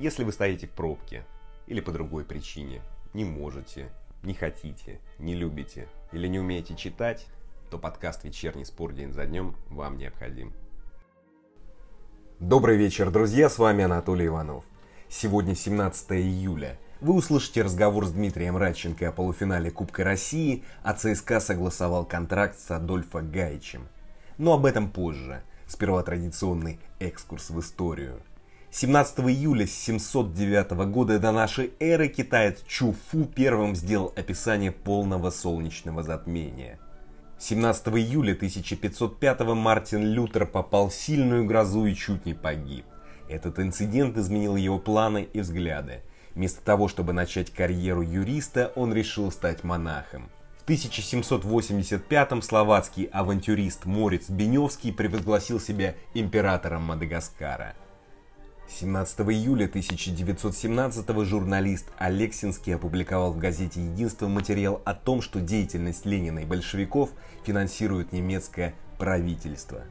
Если вы стоите в пробке или по другой причине, не можете, не хотите, не любите или не умеете читать, то подкаст «Вечерний спор день за днем» вам необходим. Добрый вечер, друзья, с вами Анатолий Иванов. Сегодня 17 июля. Вы услышите разговор с Дмитрием Радченко о полуфинале Кубка России, а ЦСКА согласовал контракт с Адольфо Гаичем. Но об этом позже. Сперва традиционный экскурс в историю – 17 июля 709 года до нашей эры китаец Чуфу первым сделал описание полного солнечного затмения. 17 июля 1505 Мартин Лютер попал в сильную грозу и чуть не погиб. Этот инцидент изменил его планы и взгляды. Вместо того, чтобы начать карьеру юриста, он решил стать монахом. В 1785 словацкий авантюрист Морец Беневский превозгласил себя императором Мадагаскара – 17 июля 1917 журналист Алексинский опубликовал в газете «Единство» материал о том, что деятельность Ленина и большевиков финансирует немецкое правительство.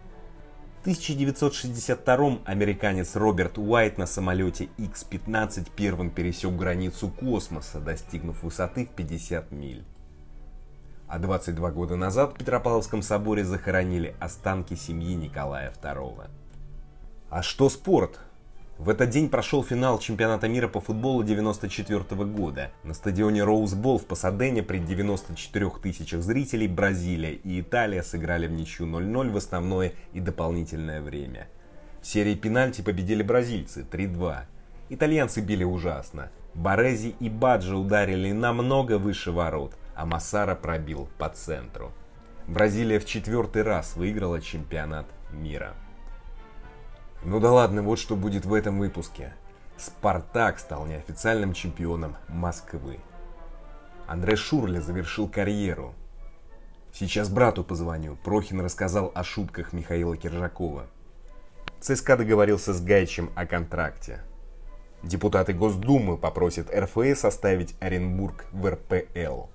В 1962 американец Роберт Уайт на самолете X-15 первым пересек границу космоса, достигнув высоты в 50 миль. А 22 года назад в Петропавловском соборе захоронили останки семьи Николая II. А что спорт? В этот день прошел финал чемпионата мира по футболу 94 года. На стадионе Роузбол в Пасадене при 94 тысячах зрителей Бразилия и Италия сыграли в ничью 0-0 в основное и дополнительное время. В серии пенальти победили бразильцы 3-2. Итальянцы били ужасно. Борези и Баджи ударили намного выше ворот, а Массара пробил по центру. Бразилия в четвертый раз выиграла чемпионат мира. Ну да ладно, вот что будет в этом выпуске. Спартак стал неофициальным чемпионом Москвы. Андре Шурля завершил карьеру. Сейчас брату позвоню. Прохин рассказал о шутках Михаила Киржакова. ЦСКА договорился с Гайчем о контракте. Депутаты Госдумы попросят РФС оставить Оренбург в РПЛ.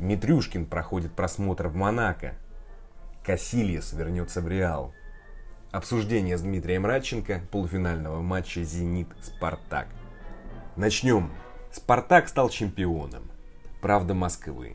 Митрюшкин проходит просмотр в Монако. Касильес вернется в Реал. Обсуждение с Дмитрием Радченко полуфинального матча «Зенит-Спартак». Начнем. «Спартак» стал чемпионом. Правда Москвы.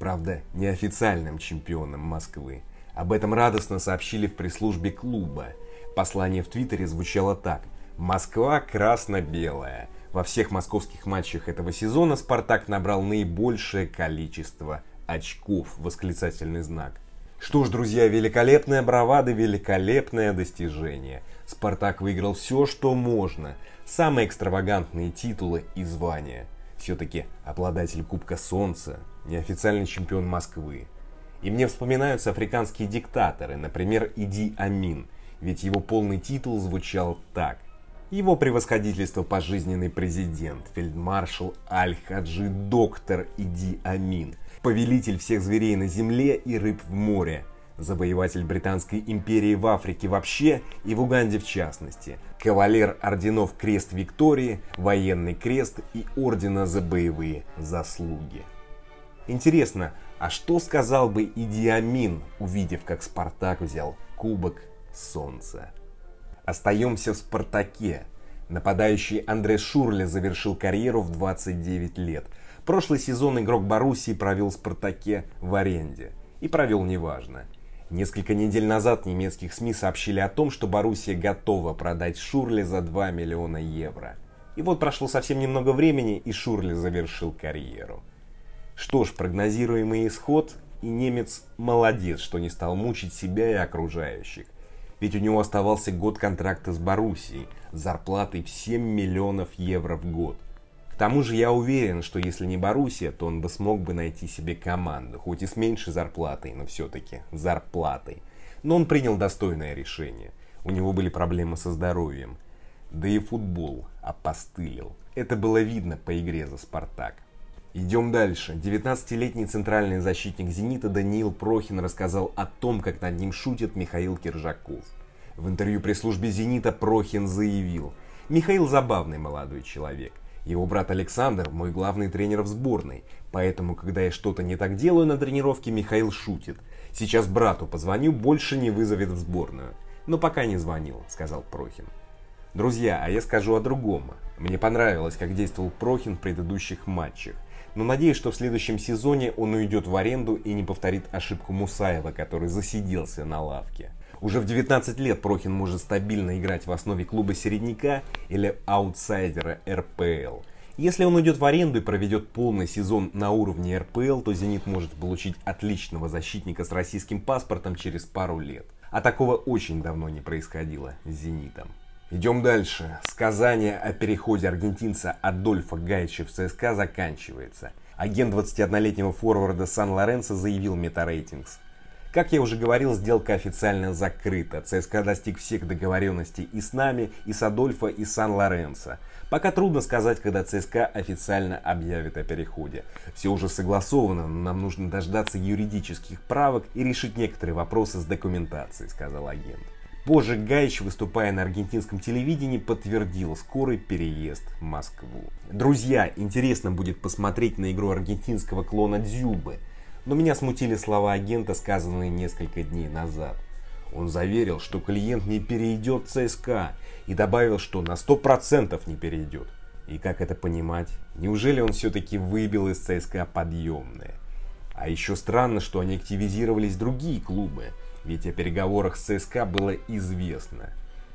Правда, неофициальным чемпионом Москвы. Об этом радостно сообщили в пресс-службе клуба. Послание в Твиттере звучало так. «Москва красно-белая». Во всех московских матчах этого сезона «Спартак» набрал наибольшее количество очков. Восклицательный знак – что ж, друзья, великолепная бравада, великолепное достижение. Спартак выиграл все, что можно. Самые экстравагантные титулы и звания. Все-таки обладатель Кубка Солнца, неофициальный чемпион Москвы. И мне вспоминаются африканские диктаторы, например, Иди Амин, ведь его полный титул звучал так. Его превосходительство пожизненный президент, фельдмаршал Аль-Хаджи Доктор Иди Амин – повелитель всех зверей на земле и рыб в море, завоеватель Британской империи в Африке вообще и в Уганде в частности, кавалер орденов Крест Виктории, военный крест и ордена за боевые заслуги. Интересно, а что сказал бы Идиамин, увидев, как Спартак взял Кубок Солнца? Остаемся в Спартаке. Нападающий Андре Шурле завершил карьеру в 29 лет – Прошлый сезон игрок Боруссии провел в «Спартаке» в аренде. И провел неважно. Несколько недель назад немецких СМИ сообщили о том, что Боруссия готова продать Шурли за 2 миллиона евро. И вот прошло совсем немного времени, и Шурли завершил карьеру. Что ж, прогнозируемый исход, и немец молодец, что не стал мучить себя и окружающих. Ведь у него оставался год контракта с Боруссией с зарплатой в 7 миллионов евро в год. Тому же я уверен, что если не Боруссия, то он бы смог бы найти себе команду, хоть и с меньшей зарплатой, но все-таки зарплатой. Но он принял достойное решение. У него были проблемы со здоровьем. Да и футбол опостылил. Это было видно по игре за «Спартак». Идем дальше. 19-летний центральный защитник «Зенита» Даниил Прохин рассказал о том, как над ним шутит Михаил Киржаков. В интервью пресс-службе «Зенита» Прохин заявил, «Михаил забавный молодой человек. Его брат Александр – мой главный тренер в сборной, поэтому, когда я что-то не так делаю на тренировке, Михаил шутит. Сейчас брату позвоню, больше не вызовет в сборную. Но пока не звонил, сказал Прохин. Друзья, а я скажу о другом. Мне понравилось, как действовал Прохин в предыдущих матчах. Но надеюсь, что в следующем сезоне он уйдет в аренду и не повторит ошибку Мусаева, который засиделся на лавке. Уже в 19 лет Прохин может стабильно играть в основе клуба середняка или аутсайдера РПЛ. Если он уйдет в аренду и проведет полный сезон на уровне РПЛ, то «Зенит» может получить отличного защитника с российским паспортом через пару лет. А такого очень давно не происходило с «Зенитом». Идем дальше. Сказание о переходе аргентинца Адольфа Гайча в ЦСКА заканчивается. Агент 21-летнего форварда Сан-Лоренцо заявил Метарейтингс. Как я уже говорил, сделка официально закрыта. ЦСКА достиг всех договоренностей и с нами, и с Адольфо, и с Сан-Лоренцо. Пока трудно сказать, когда ЦСКА официально объявит о переходе. Все уже согласовано, но нам нужно дождаться юридических правок и решить некоторые вопросы с документацией, сказал агент. Позже Гаич, выступая на аргентинском телевидении, подтвердил скорый переезд в Москву. Друзья, интересно будет посмотреть на игру аргентинского клона Дзюбы. Но меня смутили слова агента, сказанные несколько дней назад. Он заверил, что клиент не перейдет в ЦСКА и добавил, что на 100% не перейдет. И как это понимать? Неужели он все-таки выбил из ЦСКА подъемное? А еще странно, что они активизировались другие клубы – ведь о переговорах с ЦСКА было известно.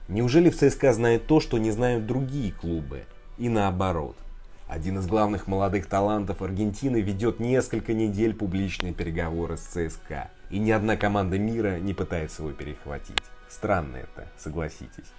Неужели в ЦСКА знает то, что не знают другие клубы? И наоборот. Один из главных молодых талантов Аргентины ведет несколько недель публичные переговоры с ЦСКА. И ни одна команда мира не пытается его перехватить. Странно это, согласитесь.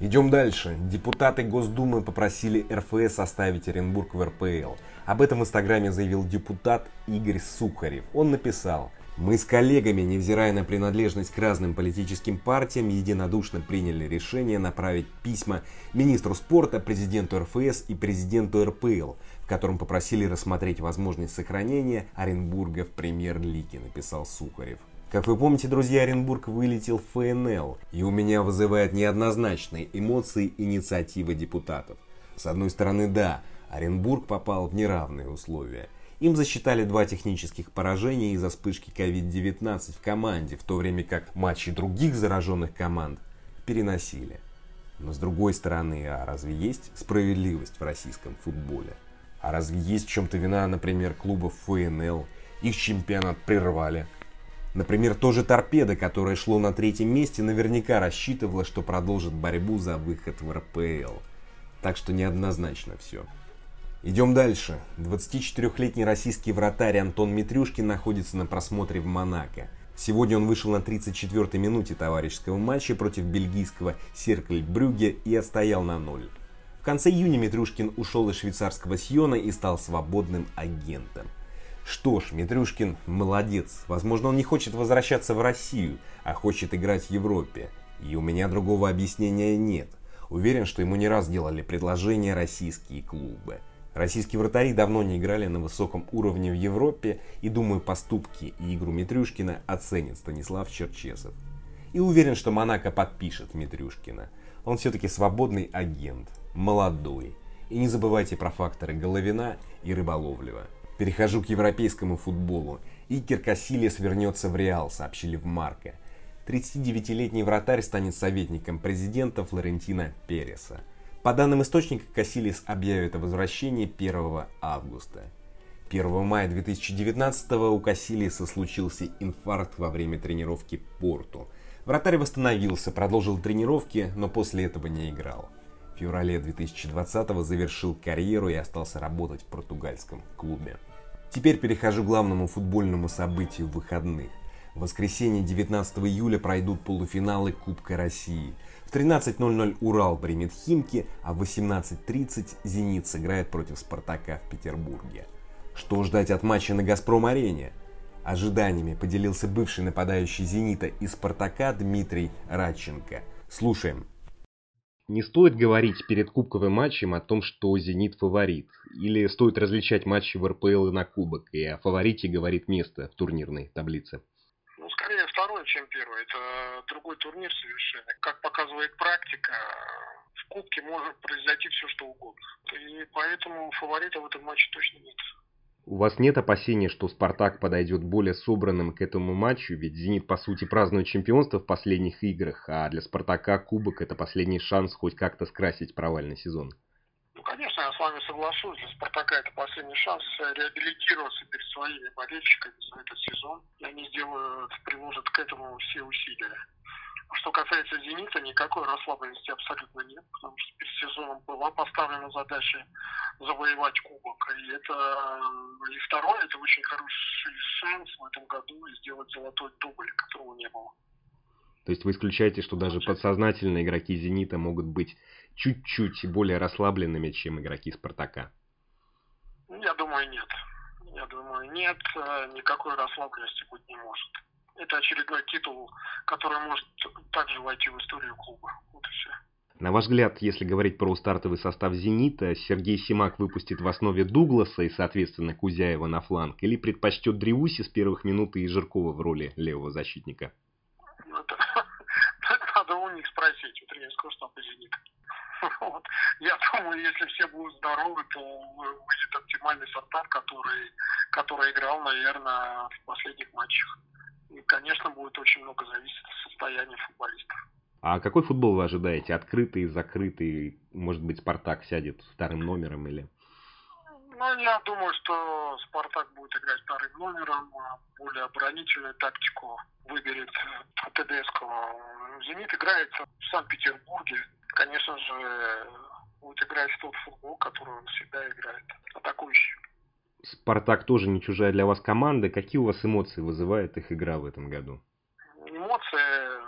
Идем дальше. Депутаты Госдумы попросили РФС оставить Оренбург в РПЛ. Об этом в Инстаграме заявил депутат Игорь Сухарев. Он написал, мы с коллегами, невзирая на принадлежность к разным политическим партиям, единодушно приняли решение направить письма министру спорта, президенту РФС и президенту РПЛ, в котором попросили рассмотреть возможность сохранения Оренбурга в премьер-лиге, написал Сухарев. Как вы помните, друзья, Оренбург вылетел в ФНЛ, и у меня вызывает неоднозначные эмоции инициатива депутатов. С одной стороны, да, Оренбург попал в неравные условия – им засчитали два технических поражения из-за вспышки COVID-19 в команде, в то время как матчи других зараженных команд переносили. Но с другой стороны, а разве есть справедливость в российском футболе? А разве есть в чем-то вина, например, клубов ФНЛ? Их чемпионат прервали. Например, тоже торпеда, которое шло на третьем месте, наверняка рассчитывала, что продолжит борьбу за выход в РПЛ. Так что неоднозначно все. Идем дальше. 24-летний российский вратарь Антон Митрюшкин находится на просмотре в Монако. Сегодня он вышел на 34-й минуте товарищеского матча против бельгийского Серкль Брюге и отстоял на ноль. В конце июня Митрюшкин ушел из швейцарского Сиона и стал свободным агентом. Что ж, Митрюшкин молодец. Возможно, он не хочет возвращаться в Россию, а хочет играть в Европе. И у меня другого объяснения нет. Уверен, что ему не раз делали предложения российские клубы. Российские вратари давно не играли на высоком уровне в Европе, и думаю, поступки и игру Митрюшкина оценит Станислав Черчесов. И уверен, что Монако подпишет Митрюшкина. Он все-таки свободный агент, молодой. И не забывайте про факторы Головина и Рыболовлева. Перехожу к европейскому футболу. Икер Кассилес вернется в Реал, сообщили в Марко. 39-летний вратарь станет советником президента Флорентина Переса. По данным источника, Кассилис объявит о возвращении 1 августа. 1 мая 2019 у Кассилиса случился инфаркт во время тренировки Порту. Вратарь восстановился, продолжил тренировки, но после этого не играл. В феврале 2020 завершил карьеру и остался работать в португальском клубе. Теперь перехожу к главному футбольному событию выходных. В воскресенье 19 июля пройдут полуфиналы Кубка России – в 13.00 Урал примет Химки, а в 18.30 Зенит сыграет против Спартака в Петербурге. Что ждать от матча на Газпром-арене? Ожиданиями поделился бывший нападающий Зенита и Спартака Дмитрий Радченко. Слушаем. Не стоит говорить перед кубковым матчем о том, что «Зенит» фаворит. Или стоит различать матчи в РПЛ и на кубок, и о фаворите говорит место в турнирной таблице чем первый. Это другой турнир совершенно. Как показывает практика, в Кубке может произойти все, что угодно. И поэтому фаворита в этом матче точно нет. У вас нет опасения, что «Спартак» подойдет более собранным к этому матчу? Ведь «Зенит», по сути, празднует чемпионство в последних играх, а для «Спартака» кубок – это последний шанс хоть как-то скрасить провальный сезон. Конечно, я с вами соглашусь. Для «Спартака» это последний шанс реабилитироваться перед своими болельщиками за этот сезон. И они сделают, приложат к этому все усилия. Что касается «Зенита», никакой расслабленности абсолютно нет, потому что перед сезоном была поставлена задача завоевать кубок. И это и второе, это очень хороший шанс в этом году сделать золотой дубль, которого не было. То есть вы исключаете, что даже подсознательно игроки «Зенита» могут быть чуть-чуть более расслабленными, чем игроки «Спартака»? Я думаю, нет. Я думаю, нет, никакой расслабленности быть не может это очередной титул, который может также войти в историю клуба. Вот и все. На ваш взгляд, если говорить про стартовый состав «Зенита», Сергей Симак выпустит в основе Дугласа и, соответственно, Кузяева на фланг, или предпочтет Древуси с первых минут и Жиркова в роли левого защитника? Ну, это, надо у них спросить, у тренерского штаба «Зенита». Вот. Я думаю, если все будут здоровы, то выйдет оптимальный состав, который, который играл, наверное, в последних матчах. И, конечно, будет очень много зависеть от состояния футболистов. А какой футбол вы ожидаете? Открытый, закрытый? Может быть, Спартак сядет вторым номером или... Ну, я думаю, что Спартак будет играть вторым номером, а более оборонительную тактику выберет Тедеско. Зенит играет в Санкт-Петербурге. Конечно же, будет играть в тот футбол, который он всегда играет, атакующий. Спартак тоже не чужая для вас команда. Какие у вас эмоции вызывает их игра в этом году? Эмоции,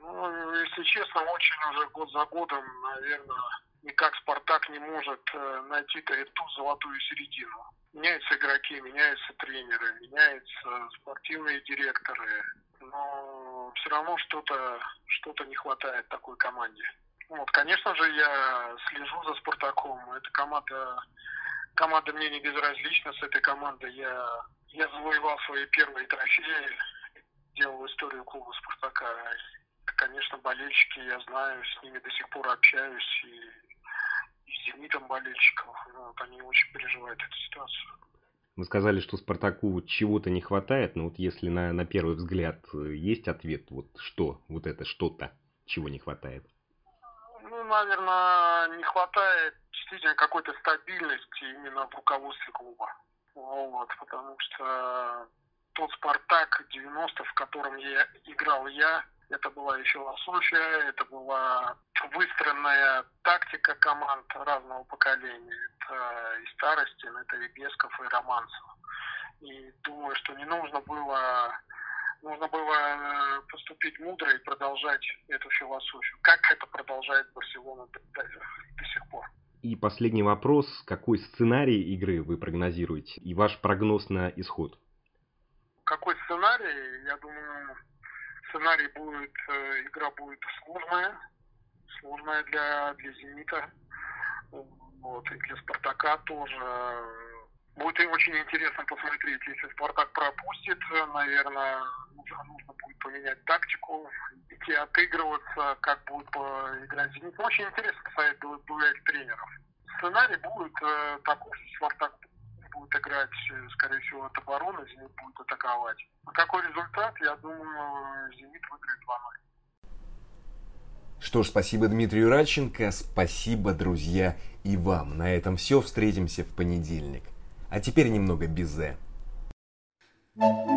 ну, если честно, очень уже год за годом, наверное, никак Спартак не может э, найти ту золотую середину. Меняются игроки, меняются тренеры, меняются спортивные директоры, но все равно что-то что не хватает такой команде. Вот, конечно же, я слежу за Спартаком. Эта команда команда мне не безразлична. С этой командой я, я завоевал свои первые трофеи, делал историю клуба «Спартака». Конечно, болельщики, я знаю, с ними до сих пор общаюсь, и, и с «Зенитом» болельщиков. Вот, они очень переживают эту ситуацию. Вы сказали, что Спартаку чего-то не хватает, но вот если на, на первый взгляд э, есть ответ, вот что, вот это что-то, чего не хватает? Ну, наверное, не хватает действительно какой-то стабильности именно в руководстве клуба. Вот, потому что тот «Спартак» 90 в котором я играл я, это была и философия, это была выстроенная тактика команд разного поколения. Это и Старостин, это и Бесков, и Романцев. И думаю, что не нужно было нужно было э, поступить мудро и продолжать эту философию. Как это продолжает Барселона до, до, до сих пор? И последний вопрос. Какой сценарий игры вы прогнозируете? И ваш прогноз на исход? Какой сценарий? Я думаю, сценарий будет, э, игра будет сложная. Сложная для, для «Зенита». Вот, и для «Спартака» тоже Будет очень интересно посмотреть, если Спартак пропустит, наверное, нужно, будет поменять тактику, идти отыгрываться, как будет играть Зенит. Очень интересно посмотреть дуэль тренеров. Сценарий будет э, такой, что Спартак будет играть, э, скорее всего, от обороны, Зенит будет атаковать. Какой результат, я думаю, Зенит выиграет 2-0. Что ж, спасибо Дмитрию Радченко, спасибо, друзья, и вам. На этом все, встретимся в понедельник. А теперь немного безе. Música